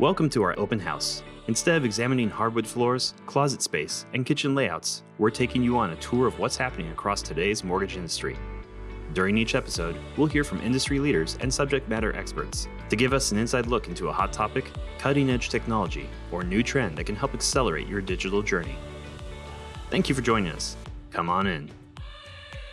Welcome to our open house. Instead of examining hardwood floors, closet space, and kitchen layouts, we're taking you on a tour of what's happening across today's mortgage industry. During each episode, we'll hear from industry leaders and subject matter experts to give us an inside look into a hot topic, cutting edge technology, or new trend that can help accelerate your digital journey. Thank you for joining us. Come on in.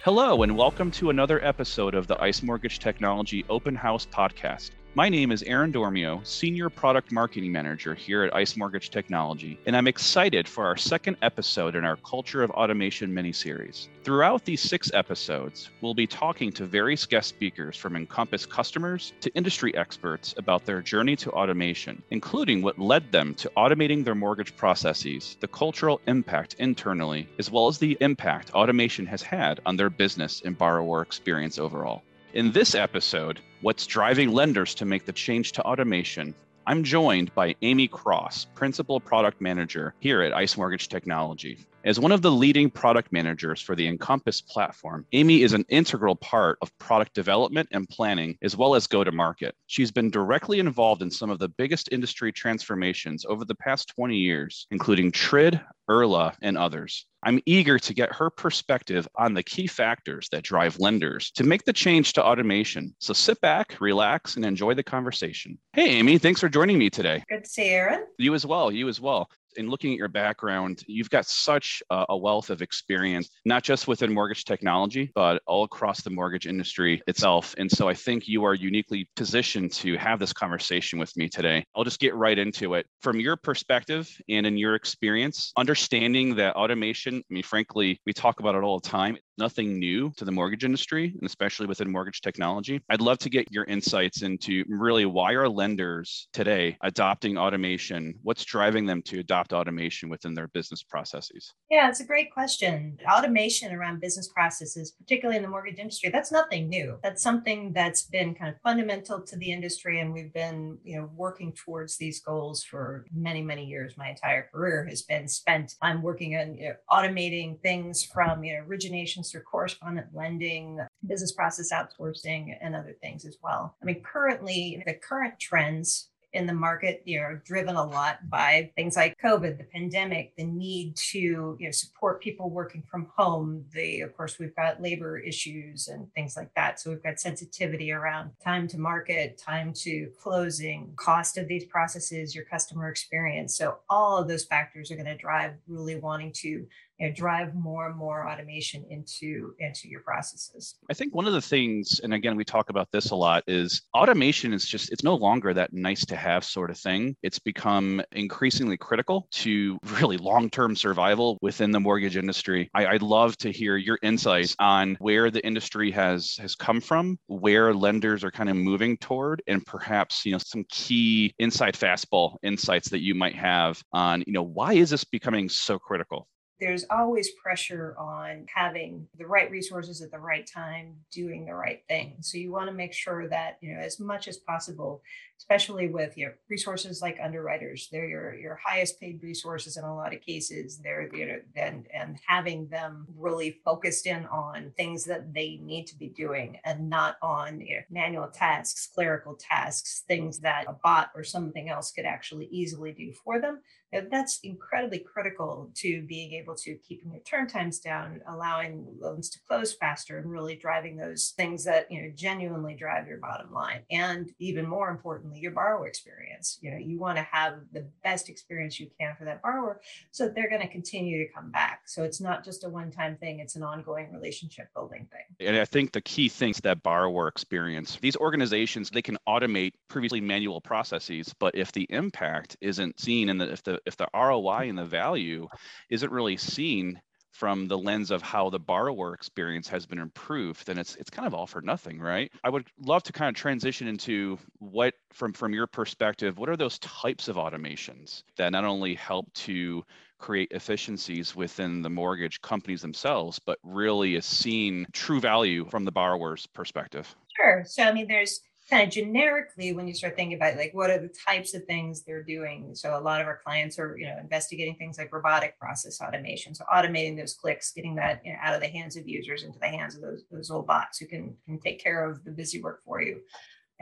Hello, and welcome to another episode of the ICE Mortgage Technology Open House Podcast. My name is Aaron Dormio, Senior Product Marketing Manager here at ICE Mortgage Technology, and I'm excited for our second episode in our Culture of Automation mini-series. Throughout these six episodes, we'll be talking to various guest speakers from Encompass customers to industry experts about their journey to automation, including what led them to automating their mortgage processes, the cultural impact internally, as well as the impact automation has had on their business and borrower experience overall. In this episode, What's Driving Lenders to Make the Change to Automation, I'm joined by Amy Cross, Principal Product Manager here at ICE Mortgage Technology. As one of the leading product managers for the Encompass platform, Amy is an integral part of product development and planning, as well as go to market. She's been directly involved in some of the biggest industry transformations over the past 20 years, including TRID, URLA, and others. I'm eager to get her perspective on the key factors that drive lenders to make the change to automation. So sit back, relax, and enjoy the conversation. Hey, Amy, thanks for joining me today. Good to see you, Aaron. You as well. You as well in looking at your background, you've got such a wealth of experience, not just within mortgage technology, but all across the mortgage industry itself. And so I think you are uniquely positioned to have this conversation with me today. I'll just get right into it. From your perspective and in your experience, understanding that automation, I mean, frankly, we talk about it all the time nothing new to the mortgage industry and especially within mortgage technology. I'd love to get your insights into really why are lenders today adopting automation? What's driving them to adopt automation within their business processes? Yeah, it's a great question. Automation around business processes, particularly in the mortgage industry, that's nothing new. That's something that's been kind of fundamental to the industry and we've been, you know, working towards these goals for many, many years. My entire career has been spent on working on you know, automating things from, you know, origination through correspondent lending, business process outsourcing, and other things as well. I mean, currently, the current trends in the market you know driven a lot by things like covid the pandemic the need to you know support people working from home. The of course we've got labor issues and things like that. So we've got sensitivity around time to market time to closing cost of these processes your customer experience. So all of those factors are going to drive really wanting to you know, drive more and more automation into into your processes. I think one of the things, and again, we talk about this a lot, is automation is just it's no longer that nice to have sort of thing. It's become increasingly critical to really long-term survival within the mortgage industry. I, I'd love to hear your insights on where the industry has has come from, where lenders are kind of moving toward, and perhaps you know some key inside fastball insights that you might have on you know why is this becoming so critical there's always pressure on having the right resources at the right time doing the right thing. So you want to make sure that you know as much as possible especially with your resources like underwriters they're your your highest paid resources in a lot of cases they're you know and and having them really focused in on things that they need to be doing and not on you know, manual tasks clerical tasks things that a bot or something else could actually easily do for them that's incredibly critical to being able to keeping your turn times down, allowing loans to close faster, and really driving those things that you know genuinely drive your bottom line. And even more importantly, your borrower experience. You know, you want to have the best experience you can for that borrower, so that they're going to continue to come back. So it's not just a one-time thing; it's an ongoing relationship building thing. And I think the key things that borrower experience. These organizations they can automate previously manual processes, but if the impact isn't seen and if the if the ROI and the value isn't really seen from the lens of how the borrower experience has been improved, then it's it's kind of all for nothing, right? I would love to kind of transition into what from from your perspective, what are those types of automations that not only help to create efficiencies within the mortgage companies themselves, but really is seen true value from the borrower's perspective? Sure. So I mean there's kind of generically when you start thinking about like what are the types of things they're doing? So a lot of our clients are you know investigating things like robotic process automation. So automating those clicks getting that you know, out of the hands of users into the hands of those, those little bots who can, can take care of the busy work for you.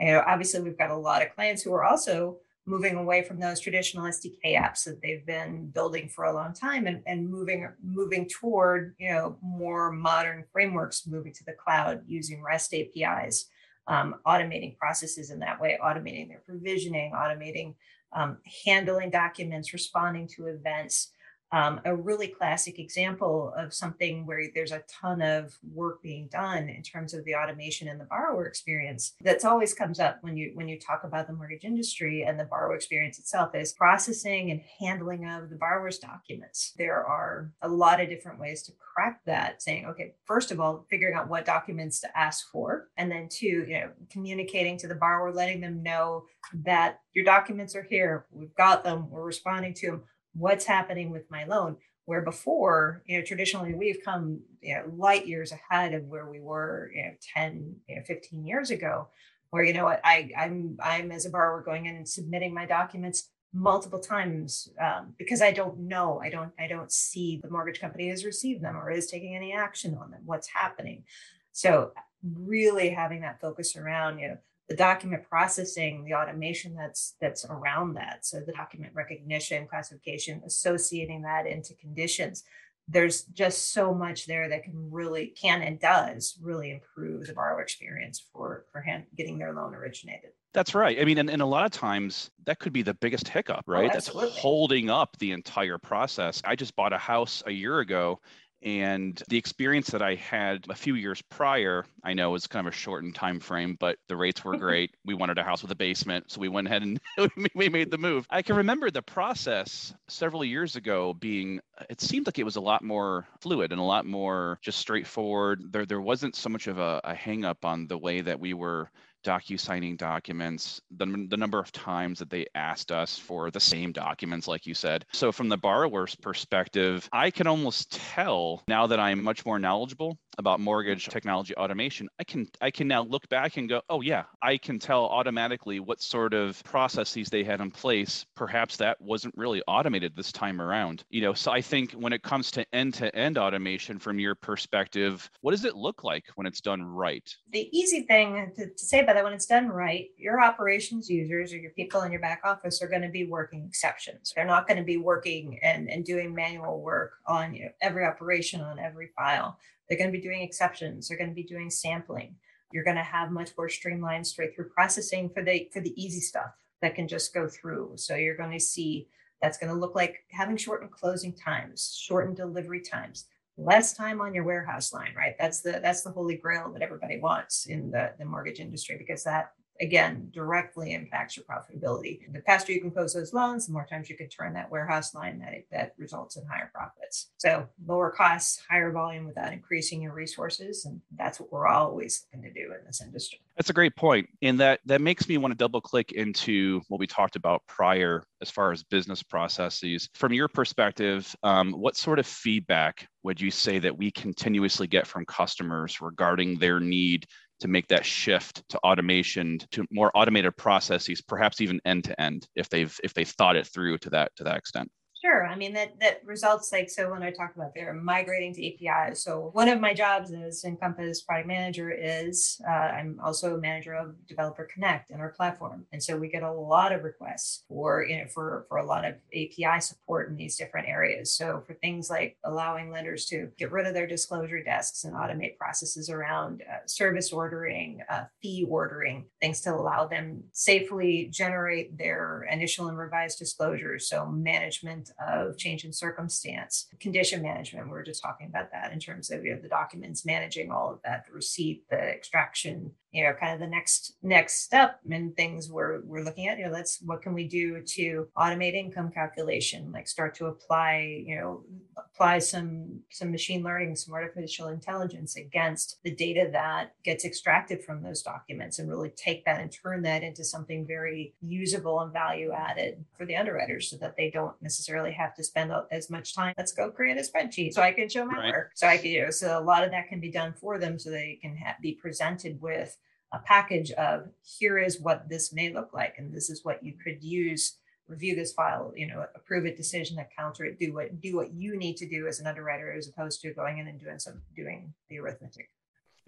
You know obviously we've got a lot of clients who are also moving away from those traditional SDK apps that they've been building for a long time and, and moving moving toward you know more modern frameworks, moving to the cloud using REST APIs, um, automating processes in that way, automating their provisioning, automating um, handling documents, responding to events um, a really classic example of something where there's a ton of work being done in terms of the automation and the borrower experience that's always comes up when you when you talk about the mortgage industry and the borrower experience itself is processing and handling of the borrower's documents. There are a lot of different ways to crack that saying okay first of all figuring out what documents to ask for and then two you know communicating to the borrower letting them know that your documents are here we've got them we're responding to them what's happening with my loan where before you know traditionally we've come you know, light years ahead of where we were you know 10 you know, 15 years ago where you know what i i'm i'm as a borrower going in and submitting my documents multiple times um, because i don't know i don't i don't see the mortgage company has received them or is taking any action on them what's happening. So really having that focus around you know the document processing, the automation that's that's around that. So the document recognition, classification, associating that into conditions. There's just so much there that can really can and does really improve the borrower experience for for hand, getting their loan originated. That's right. I mean, and, and a lot of times that could be the biggest hiccup, oh, right? Oh, That's holding up the entire process. I just bought a house a year ago and the experience that I had a few years prior, I know was kind of a shortened time frame, but the rates were great. we wanted a house with a basement, so we went ahead and we made the move. I can remember the process several years ago being it seemed like it was a lot more fluid and a lot more just straightforward. There there wasn't so much of a, a hang up on the way that we were docu-signing documents, the, the number of times that they asked us for the same documents, like you said. So from the borrower's perspective, I can almost tell now that I'm much more knowledgeable about mortgage technology automation, I can I can now look back and go, oh yeah, I can tell automatically what sort of processes they had in place. Perhaps that wasn't really automated this time around. You know, so I think when it comes to end-to-end automation from your perspective, what does it look like when it's done right? The easy thing to, to say about that when it's done right, your operations users or your people in your back office are going to be working exceptions. They're not going to be working and, and doing manual work on you know, every operation on every file they're going to be doing exceptions. They're going to be doing sampling. You're going to have much more streamlined straight through processing for the for the easy stuff that can just go through. So you're going to see that's going to look like having shortened closing times, shortened delivery times, less time on your warehouse line, right? That's the that's the holy grail that everybody wants in the, the mortgage industry because that again directly impacts your profitability. The faster you can close those loans, the more times you can turn that warehouse line that that results in higher profits. So lower costs, higher volume without increasing your resources, and that's what we're always looking to do in this industry. That's a great point, and that that makes me want to double click into what we talked about prior as far as business processes. From your perspective, um, what sort of feedback would you say that we continuously get from customers regarding their need to make that shift to automation to more automated processes perhaps even end to end if they've if they've thought it through to that to that extent Sure. I mean, that, that results like, so when I talk about they're migrating to APIs. So one of my jobs as Encompass product manager is uh, I'm also a manager of Developer Connect in our platform. And so we get a lot of requests for, you know, for, for a lot of API support in these different areas. So for things like allowing lenders to get rid of their disclosure desks and automate processes around uh, service ordering, uh, fee ordering, things to allow them safely generate their initial and revised disclosures. So management of change in circumstance, condition management. We are just talking about that in terms of you know, the documents, managing all of that, the receipt, the extraction, you know, kind of the next next step and things we're we're looking at. You know, let's what can we do to automate income calculation, like start to apply, you know, apply some some machine learning, some artificial intelligence against the data that gets extracted from those documents and really take that and turn that into something very usable and value added for the underwriters so that they don't necessarily have to spend as much time. Let's go create a spreadsheet so I can show my right. work. So I can, you know, so a lot of that can be done for them so they can ha- be presented with a package of here is what this may look like and this is what you could use review this file you know approve a decision counter it do what do what you need to do as an underwriter as opposed to going in and doing some doing the arithmetic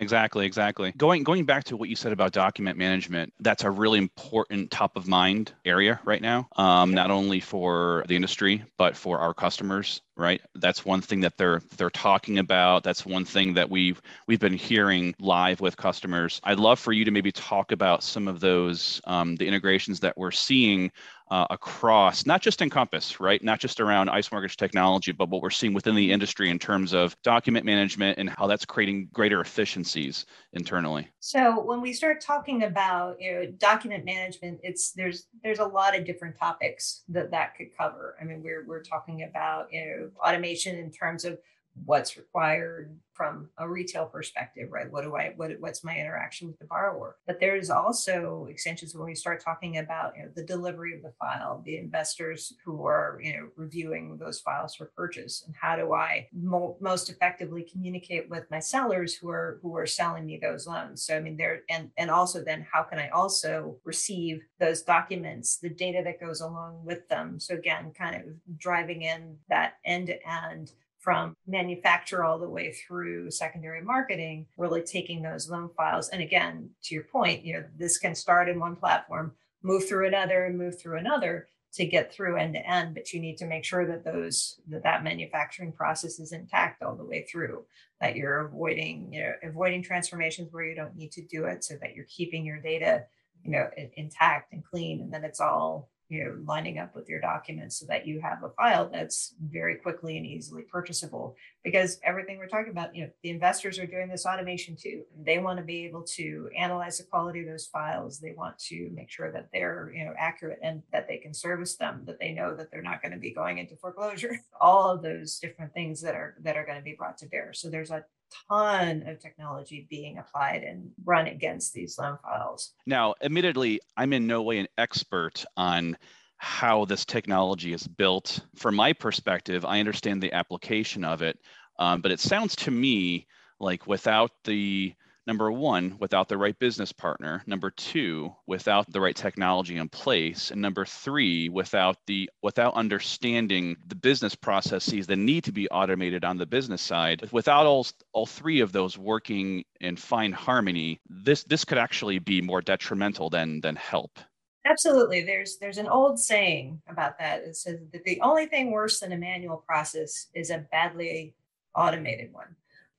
Exactly, exactly. Going going back to what you said about document management, that's a really important top of mind area right now. Um, not only for the industry but for our customers. Right, that's one thing that they're they're talking about. That's one thing that we've we've been hearing live with customers. I'd love for you to maybe talk about some of those um, the integrations that we're seeing uh, across not just Encompass, right? Not just around ICE mortgage technology, but what we're seeing within the industry in terms of document management and how that's creating greater efficiencies internally. So when we start talking about you know document management, it's there's there's a lot of different topics that that could cover. I mean, we're we're talking about you know automation in terms of what's required from a retail perspective right? What do i what, what's my interaction with the borrower? But there's also extensions when we start talking about you know, the delivery of the file the investors who are you know reviewing those files for purchase and how do i mo- most effectively communicate with my sellers who are who are selling me those loans? So i mean there and and also then how can i also receive those documents the data that goes along with them? So again kind of driving in that end to end from manufacture all the way through secondary marketing, really taking those loan files. And again, to your point, you know, this can start in one platform, move through another, and move through another to get through end to end. But you need to make sure that those that that manufacturing process is intact all the way through. That you're avoiding, you know, avoiding transformations where you don't need to do it, so that you're keeping your data, you know, intact and clean, and then it's all you know lining up with your documents so that you have a file that's very quickly and easily purchasable. Because everything we're talking about you know the investors are doing this automation too. They want to be able to analyze the quality of those files. They want to make sure that they're you know accurate and that they can service them that they know that they're not going to be going into foreclosure. All of those different things that are that are going to be brought to bear. So there's a ton of technology being applied and run against these loan files. Now, admittedly, I'm in no way an expert on how this technology is built. From my perspective, I understand the application of it, um, but it sounds to me like without the number one, without the right business partner, number two, without the right technology in place, and number three, without the without understanding the business processes that need to be automated on the business side, without all all three of those working in fine harmony, this this could actually be more detrimental than than help. Absolutely. There's there's an old saying about that. It says that the only thing worse than a manual process is a badly automated one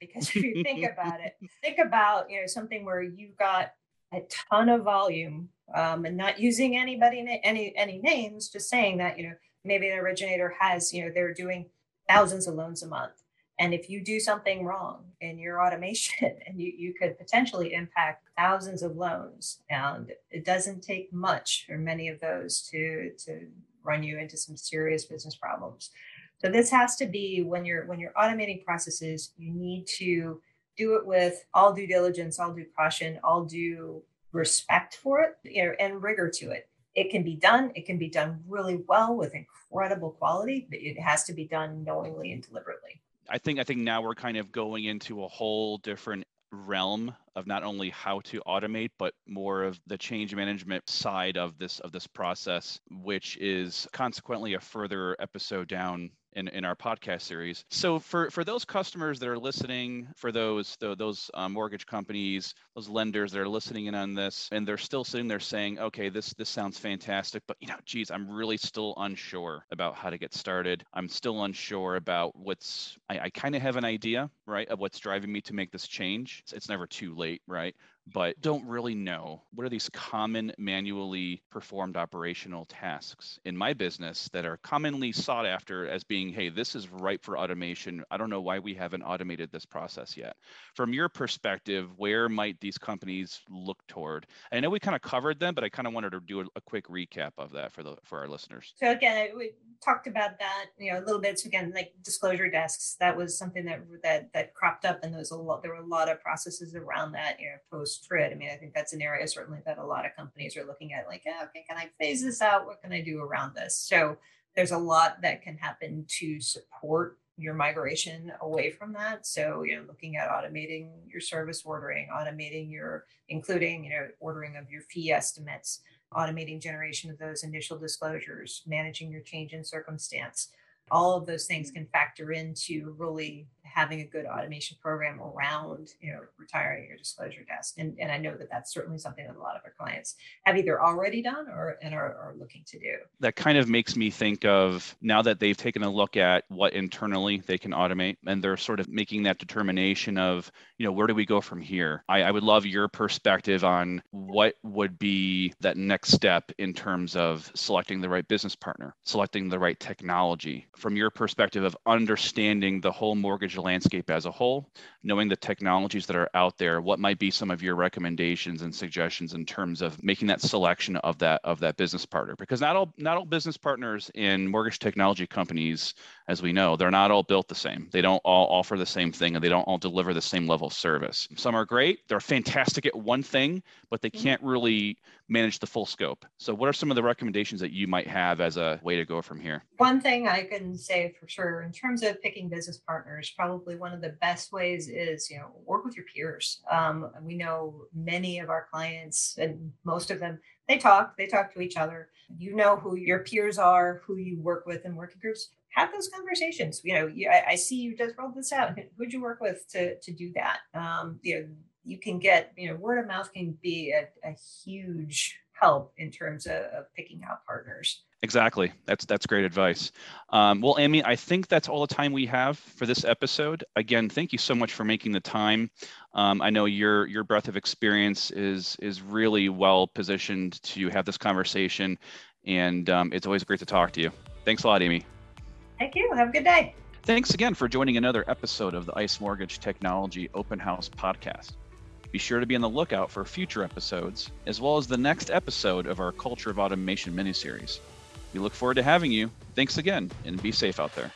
because if you think about it, think about you know something where you've got a ton of volume um, and not using anybody any any names, just saying that you know maybe an originator has you know they're doing thousands of loans a month. And if you do something wrong in your automation, and you, you could potentially impact thousands of loans, and it doesn't take much or many of those to to run you into some serious business problems. So this has to be when you're when you're automating processes, you need to do it with all due diligence, all due caution, all due respect for it, you know, and rigor to it. It can be done. It can be done really well with incredible quality, but it has to be done knowingly and deliberately. I think I think now we're kind of going into a whole different realm of not only how to automate but more of the change management side of this of this process which is consequently a further episode down in, in our podcast series. So for, for those customers that are listening, for those the, those uh, mortgage companies, those lenders that are listening in on this, and they're still sitting there saying, okay, this this sounds fantastic, but you know, geez, I'm really still unsure about how to get started. I'm still unsure about what's. I, I kind of have an idea, right, of what's driving me to make this change. It's, it's never too late, right? But don't really know. What are these common manually performed operational tasks in my business that are commonly sought after as being hey this is ripe for automation. I don't know why we haven't automated this process yet. From your perspective where might these companies look toward? I know we kind of covered them but i kind of wanted to do a, a, quick recap of that for the for our listeners. So again we talked about that you know a little bit. So again like disclosure desks that was something that that that cropped up and there was a lot there were a lot of processes around that you know post post I mean, I think that's an area certainly that a lot of companies are looking at, like, oh, okay, can I phase this out? What can I do around this? So there's a lot that can happen to support your migration away from that. So, you know, looking at automating your service ordering, automating your, including, you know, ordering of your fee estimates, automating generation of those initial disclosures, managing your change in circumstance. All of those things can factor into really having a good automation program around you know retiring your disclosure desk. And, and i know that that's certainly something that a lot of our clients have either already done or and are, are looking to do. That kind of makes me think of now that they've taken a look at what internally they can automate and they're sort of making that determination of you know where do we go from here? I, I would love your perspective on what would be that next step in terms of selecting the right business partner selecting the right technology. From your perspective of understanding the whole mortgage landscape as a whole knowing the technologies that are out there what might be some of your recommendations and suggestions in terms of making that selection of that of that business partner? Because not all not all business partners in mortgage technology companies as we know they're not all built the same. They don't all offer the same thing and they don't all deliver the same level of service. Some are great they're fantastic at one thing but they mm-hmm. can't really manage the full scope. So what are some of the recommendations that you might have as a way to go from here? One thing i can say for sure in terms of picking business partners probably one of the best ways is you know work with your peers. Um, we know many of our clients and most of them they talk they talk to each other. You know who your peers are who you work with in working groups. Have those conversations. You know I, see you just rolled this out. Who'd you work with to to do that? Um, you know you can get you know word of mouth can be a, a huge help in terms of, of picking out partners Exactly. That's that's great advice. Um, well, Amy, I think that's all the time we have for this episode. Again, thank you so much for making the time. Um, I know your your breadth of experience is is really well positioned to have this conversation, and um, it's always great to talk to you. Thanks a lot, Amy. Thank you. Have a good day. Thanks again for joining another episode of the ICE Mortgage Technology Open House podcast. Be sure to be on the lookout for future episodes, as well as the next episode of our Culture of Automation miniseries. We look forward to having you. Thanks again, and be safe out there.